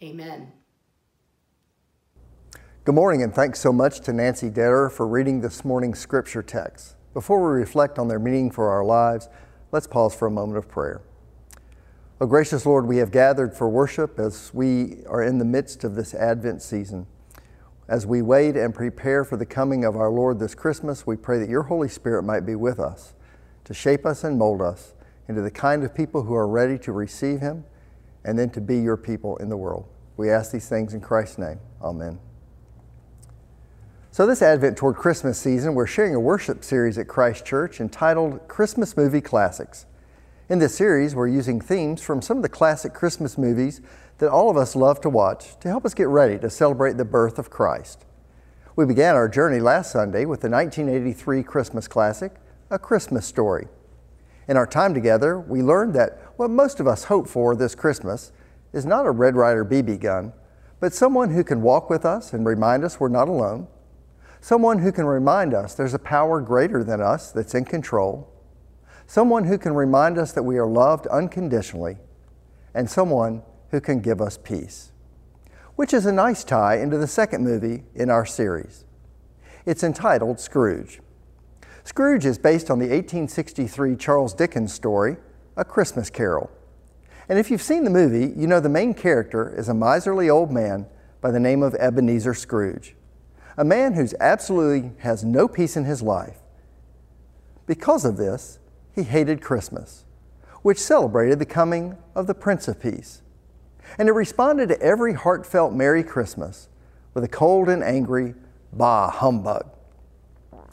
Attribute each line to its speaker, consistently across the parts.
Speaker 1: Amen.
Speaker 2: Good morning, and thanks so much to Nancy Detter for reading this morning's scripture text. Before we reflect on their meaning for our lives, let's pause for a moment of prayer. Oh, gracious Lord, we have gathered for worship as we are in the midst of this Advent season. As we wait and prepare for the coming of our Lord this Christmas, we pray that your Holy Spirit might be with us to shape us and mold us into the kind of people who are ready to receive him and then to be your people in the world. We ask these things in Christ's name. Amen. So, this Advent toward Christmas season, we're sharing a worship series at Christ Church entitled Christmas Movie Classics. In this series, we're using themes from some of the classic Christmas movies that all of us love to watch to help us get ready to celebrate the birth of Christ. We began our journey last Sunday with the 1983 Christmas classic, A Christmas Story. In our time together, we learned that what most of us hope for this Christmas is not a Red Ryder BB gun, but someone who can walk with us and remind us we're not alone Someone who can remind us there's a power greater than us that's in control. Someone who can remind us that we are loved unconditionally. And someone who can give us peace. Which is a nice tie into the second movie in our series. It's entitled Scrooge. Scrooge is based on the 1863 Charles Dickens story, A Christmas Carol. And if you've seen the movie, you know the main character is a miserly old man by the name of Ebenezer Scrooge a man who absolutely has no peace in his life. Because of this, he hated Christmas, which celebrated the coming of the Prince of Peace. And it responded to every heartfelt Merry Christmas with a cold and angry, bah, humbug.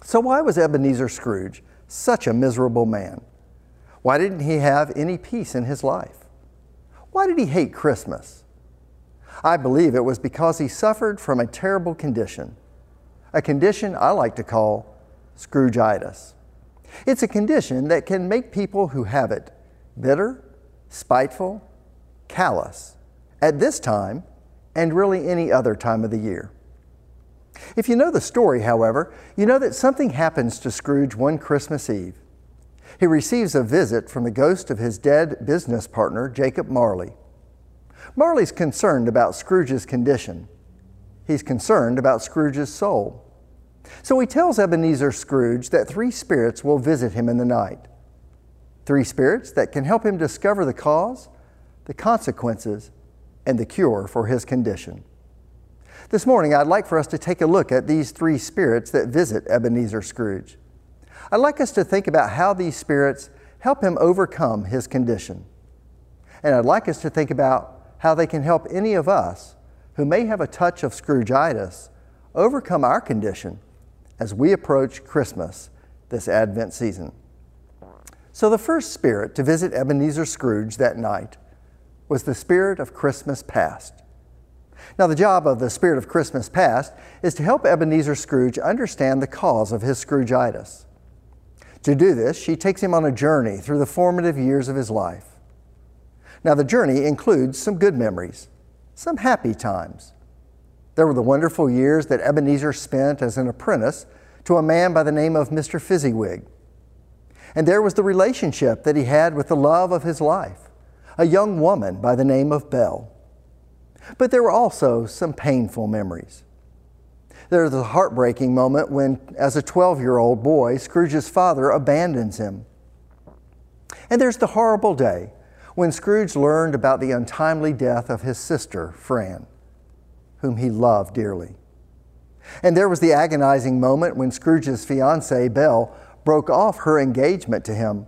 Speaker 2: So, why was Ebenezer Scrooge such a miserable man? Why didn't he have any peace in his life? Why did he hate Christmas? I believe it was because he suffered from a terrible condition a condition I like to call Scroogeitis. It's a condition that can make people who have it bitter, spiteful, callous at this time and really any other time of the year. If you know the story, however, you know that something happens to Scrooge one Christmas Eve. He receives a visit from the ghost of his dead business partner, Jacob Marley. Marley's concerned about Scrooge's condition. He's concerned about Scrooge's soul. So he tells Ebenezer Scrooge that three spirits will visit him in the night. Three spirits that can help him discover the cause, the consequences, and the cure for his condition. This morning, I'd like for us to take a look at these three spirits that visit Ebenezer Scrooge. I'd like us to think about how these spirits help him overcome his condition. And I'd like us to think about how they can help any of us who may have a touch of Scroogeitis overcome our condition as we approach Christmas this Advent season. So, the first spirit to visit Ebenezer Scrooge that night was the spirit of Christmas past. Now, the job of the spirit of Christmas past is to help Ebenezer Scrooge understand the cause of his Scroogeitis. To do this, she takes him on a journey through the formative years of his life. Now, the journey includes some good memories, some happy times, there were the wonderful years that Ebenezer spent as an apprentice to a man by the name of Mr. Fezziwig. And there was the relationship that he had with the love of his life, a young woman by the name of Belle. But there were also some painful memories. There's the heartbreaking moment when, as a 12 year old boy, Scrooge's father abandons him. And there's the horrible day when Scrooge learned about the untimely death of his sister, Fran whom he loved dearly. And there was the agonizing moment when Scrooge's fiancee, Belle, broke off her engagement to him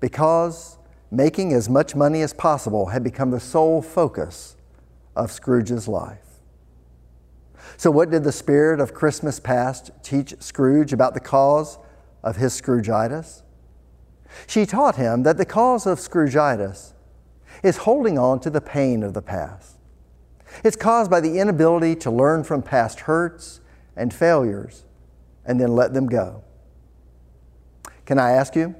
Speaker 2: because making as much money as possible had become the sole focus of Scrooge's life. So, what did the spirit of Christmas past teach Scrooge about the cause of his Scroogeitis? She taught him that the cause of Scroogeitis is holding on to the pain of the past. It's caused by the inability to learn from past hurts and failures and then let them go. Can I ask you,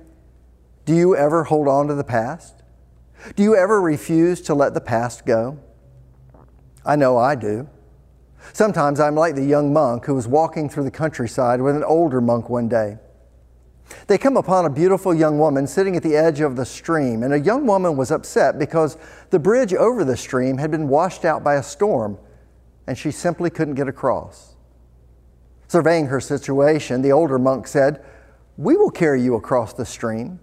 Speaker 2: do you ever hold on to the past? Do you ever refuse to let the past go? I know I do. Sometimes I'm like the young monk who was walking through the countryside with an older monk one day. They come upon a beautiful young woman sitting at the edge of the stream, and a young woman was upset because the bridge over the stream had been washed out by a storm, and she simply couldn't get across. Surveying her situation, the older monk said, We will carry you across the stream.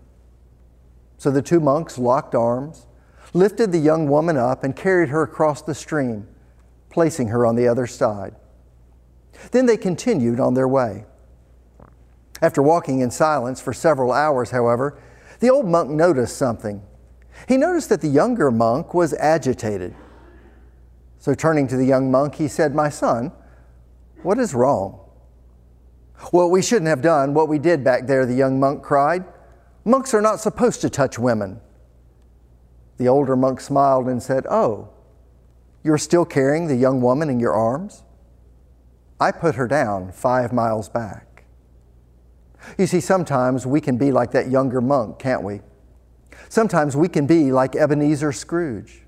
Speaker 2: So the two monks locked arms, lifted the young woman up, and carried her across the stream, placing her on the other side. Then they continued on their way. After walking in silence for several hours, however, the old monk noticed something. He noticed that the younger monk was agitated. So, turning to the young monk, he said, My son, what is wrong? Well, we shouldn't have done what we did back there, the young monk cried. Monks are not supposed to touch women. The older monk smiled and said, Oh, you're still carrying the young woman in your arms? I put her down five miles back. You see, sometimes we can be like that younger monk, can't we? Sometimes we can be like Ebenezer Scrooge.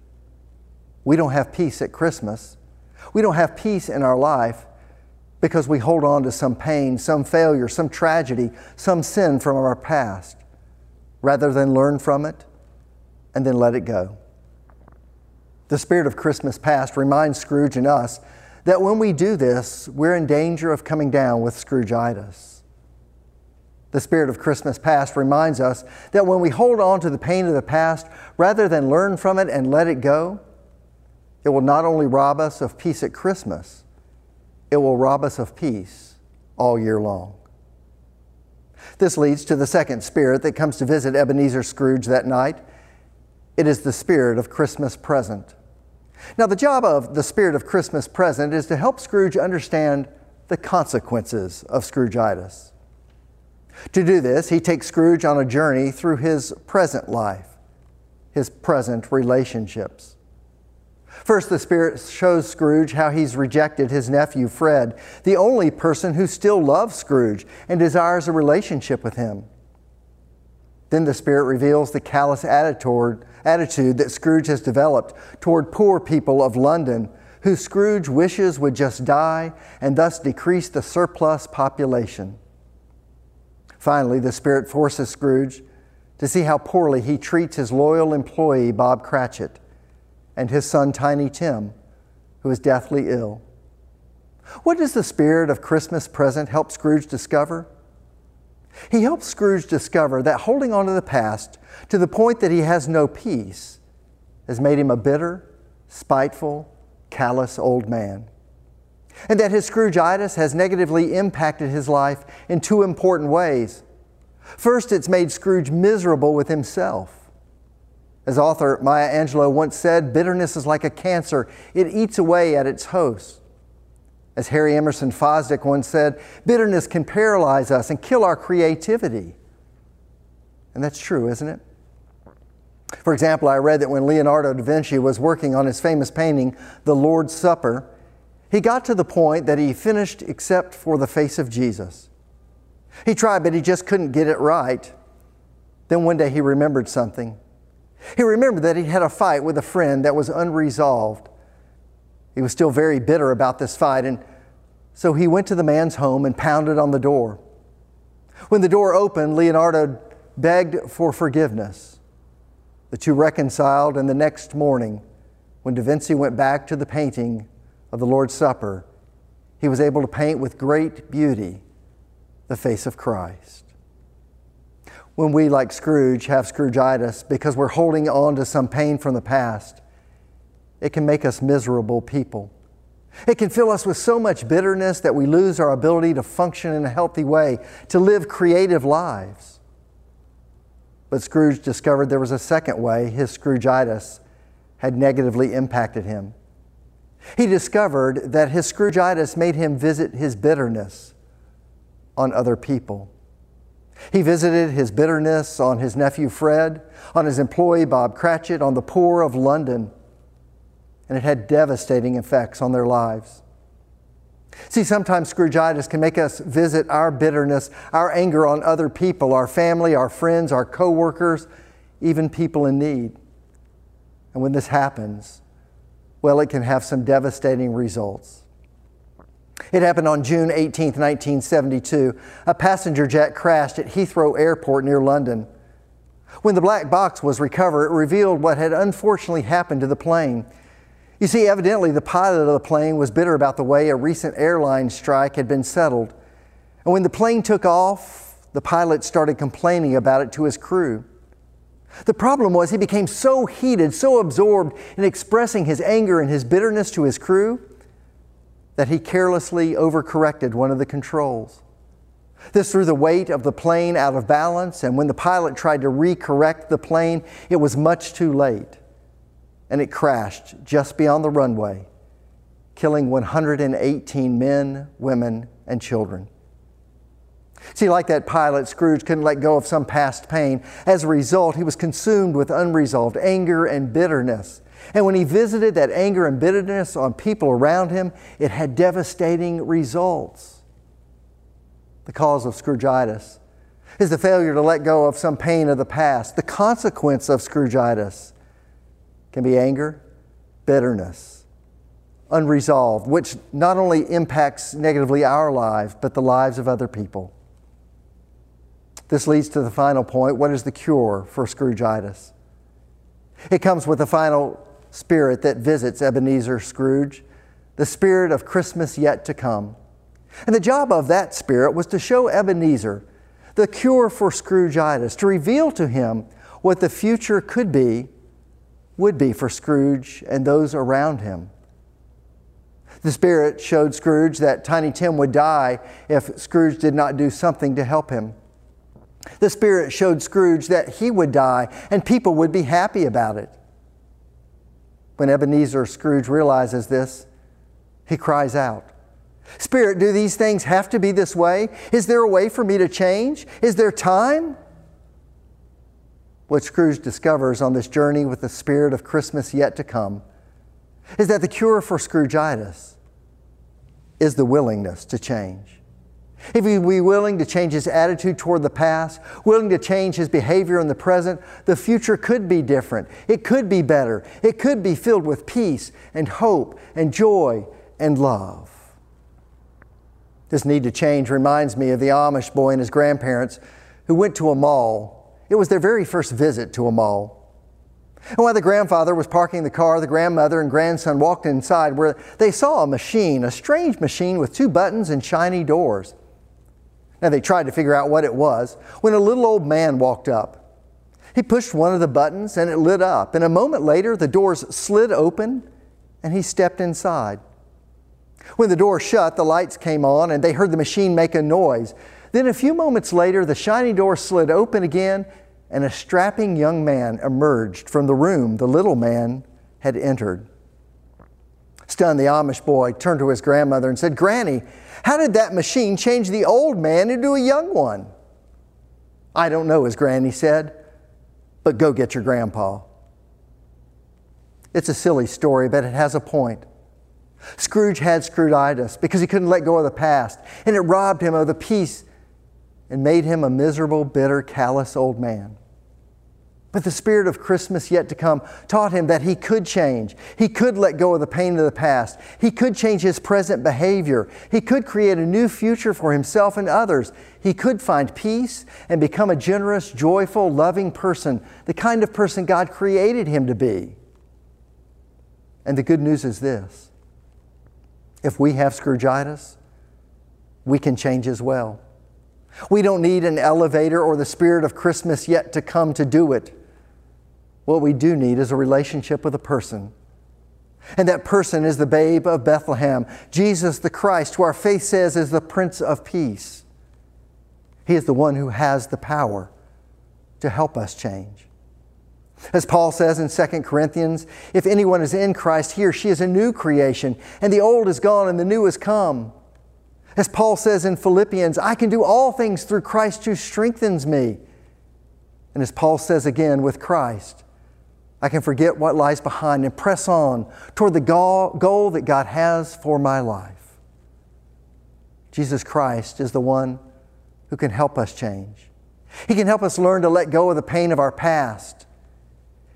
Speaker 2: We don't have peace at Christmas. We don't have peace in our life because we hold on to some pain, some failure, some tragedy, some sin from our past, rather than learn from it and then let it go. The spirit of Christmas past reminds Scrooge and us that when we do this, we're in danger of coming down with Scroogeitis. The spirit of Christmas past reminds us that when we hold on to the pain of the past rather than learn from it and let it go, it will not only rob us of peace at Christmas, it will rob us of peace all year long. This leads to the second spirit that comes to visit Ebenezer Scrooge that night. It is the spirit of Christmas present. Now, the job of the spirit of Christmas present is to help Scrooge understand the consequences of Scroogeitis. To do this, he takes Scrooge on a journey through his present life, his present relationships. First, the Spirit shows Scrooge how he's rejected his nephew Fred, the only person who still loves Scrooge and desires a relationship with him. Then the Spirit reveals the callous attitude, that Scrooge has developed toward poor people of London, who Scrooge wishes would just die and thus decrease the surplus population. Finally, the Spirit forces Scrooge to see how poorly he treats his loyal employee, Bob Cratchit, and his son, Tiny Tim, who is deathly ill. What does the spirit of Christmas present help Scrooge discover? He helps Scrooge discover that holding on to the past to the point that he has no peace has made him a bitter, spiteful, callous old man. And that his Scroogeitis has negatively impacted his life in two important ways. First, it's made Scrooge miserable with himself. As author Maya Angelou once said, bitterness is like a cancer, it eats away at its host. As Harry Emerson Fosdick once said, bitterness can paralyze us and kill our creativity. And that's true, isn't it? For example, I read that when Leonardo da Vinci was working on his famous painting, The Lord's Supper, he got to the point that he finished except for the face of Jesus. He tried, but he just couldn't get it right. Then one day he remembered something. He remembered that he had a fight with a friend that was unresolved. He was still very bitter about this fight, and so he went to the man's home and pounded on the door. When the door opened, Leonardo begged for forgiveness. The two reconciled, and the next morning, when Da Vinci went back to the painting of the Lord's Supper, he was able to paint with great beauty the face of Christ when we, like Scrooge, have Scroogeitis because we're holding on to some pain from the past, it can make us miserable people. It can fill us with so much bitterness that we lose our ability to function in a healthy way, to live creative lives. But Scrooge discovered there was a second way his Scroogeitis had negatively impacted him. He discovered that his Scroogeitis made him visit his bitterness on other people. He visited his bitterness on his nephew Fred, on his employee Bob Cratchit, on the poor of London, and it had devastating effects on their lives. See, sometimes Scroogeitis can make us visit our bitterness, our anger on other people, our family, our friends, our coworkers, even people in need. And when this happens, well, it can have some devastating results. It happened on June 18, 1972. A passenger jet crashed at Heathrow Airport near London. When the black box was recovered, it revealed what had unfortunately happened to the plane. You see, evidently, the pilot of the plane was bitter about the way a recent airline strike had been settled. And when the plane took off, the pilot started complaining about it to his crew. The problem was he became so heated, so absorbed in expressing his anger and his bitterness to his crew that he carelessly overcorrected one of the controls. This threw the weight of the plane out of balance, and when the pilot tried to recorrect the plane, it was much too late, and it crashed just beyond the runway, killing 118 men, women, and children. See, like that pilot, Scrooge couldn't let go of some past pain. As a result, he was consumed with unresolved anger and bitterness. And when he visited that anger and bitterness on people around him, it had devastating results. The cause of Scroogitis is the failure to let go of some pain of the past. The consequence of Scroogitis can be anger, bitterness, unresolved, which not only impacts negatively our lives, but the lives of other people. This leads to the final point what is the cure for Scroogitis? It comes with the final spirit that visits Ebenezer Scrooge, the spirit of Christmas yet to come. And the job of that spirit was to show Ebenezer the cure for Scroogitis, to reveal to him what the future could be, would be for Scrooge and those around him. The Spirit showed Scrooge that Tiny Tim would die if Scrooge did not do something to help him. The Spirit showed Scrooge that he would die and people would be happy about it. When Ebenezer Scrooge realizes this, he cries out, Spirit, do these things have to be this way? Is there a way for me to change? Is there time? What Scrooge discovers on this journey with the spirit of Christmas yet to come is that the cure for Scroogitis is the willingness to change. If he be willing to change his attitude toward the past, willing to change his behavior in the present, the future could be different. It could be better. It could be filled with peace and hope and joy and love. This need to change reminds me of the Amish boy and his grandparents who went to a mall. It was their very first visit to a mall. And while the grandfather was parking the car, the grandmother and grandson walked inside where they saw a machine, a strange machine with two buttons and shiny doors. Now they tried to figure out what it was when a little old man walked up. He pushed one of the buttons and it lit up. And a moment later, the doors slid open and he stepped inside. When the door shut, the lights came on and they heard the machine make a noise. Then a few moments later, the shiny door slid open again and a strapping young man emerged from the room the little man had entered. Stunned, the Amish boy turned to his grandmother and said, Granny, how did that machine change the old man into a young one? I don't know, his granny said, but go get your grandpa. It's a silly story, but it has a point. Scrooge had Scroogitis because he couldn't let go of the past, and it robbed him of the peace and made him a miserable, bitter, callous old man. But the spirit of Christmas yet to come taught him that he could change. He could let go of the pain of the past. He could change his present behavior. He could create a new future for himself and others. He could find peace and become a generous, joyful, loving person, the kind of person God created him to be. And the good news is this if we have Scroogitis, we can change as well. We don't need an elevator or the spirit of Christmas yet to come to do it. What we do need is a relationship with a person. And that person is the babe of Bethlehem, Jesus the Christ, who our faith says is the Prince of Peace. He is the one who has the power to help us change. As Paul says in 2 Corinthians, if anyone is in Christ, he or she is a new creation, and the old is gone and the new has come. As Paul says in Philippians, I can do all things through Christ who strengthens me. And as Paul says again, with Christ, I can forget what lies behind and press on toward the goal that God has for my life. Jesus Christ is the one who can help us change. He can help us learn to let go of the pain of our past.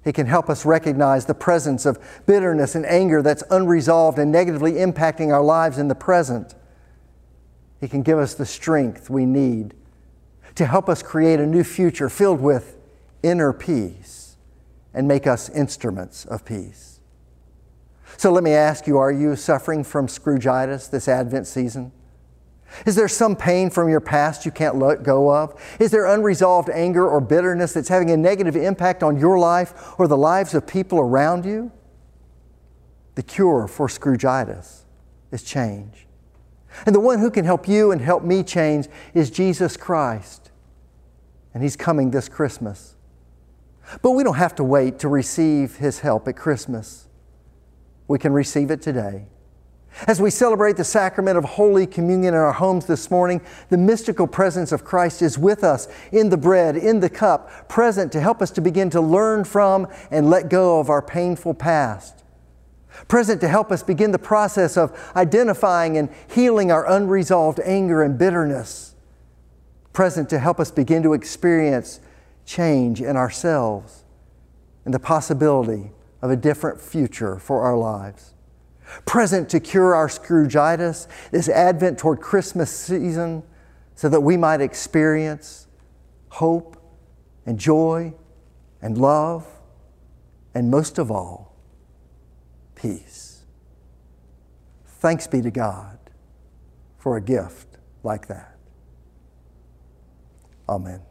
Speaker 2: He can help us recognize the presence of bitterness and anger that's unresolved and negatively impacting our lives in the present. He can give us the strength we need to help us create a new future filled with inner peace and make us instruments of peace. So let me ask you are you suffering from Scroogitis this Advent season? Is there some pain from your past you can't let go of? Is there unresolved anger or bitterness that's having a negative impact on your life or the lives of people around you? The cure for Scroogitis is change. And the one who can help you and help me change is Jesus Christ. And He's coming this Christmas. But we don't have to wait to receive His help at Christmas. We can receive it today. As we celebrate the sacrament of Holy Communion in our homes this morning, the mystical presence of Christ is with us in the bread, in the cup, present to help us to begin to learn from and let go of our painful past. Present to help us begin the process of identifying and healing our unresolved anger and bitterness. Present to help us begin to experience change in ourselves and the possibility of a different future for our lives present to cure our Scroogitis this Advent toward Christmas season so that we might experience hope and joy and love and most of all, peace. Thanks be to God for a gift like that. Amen.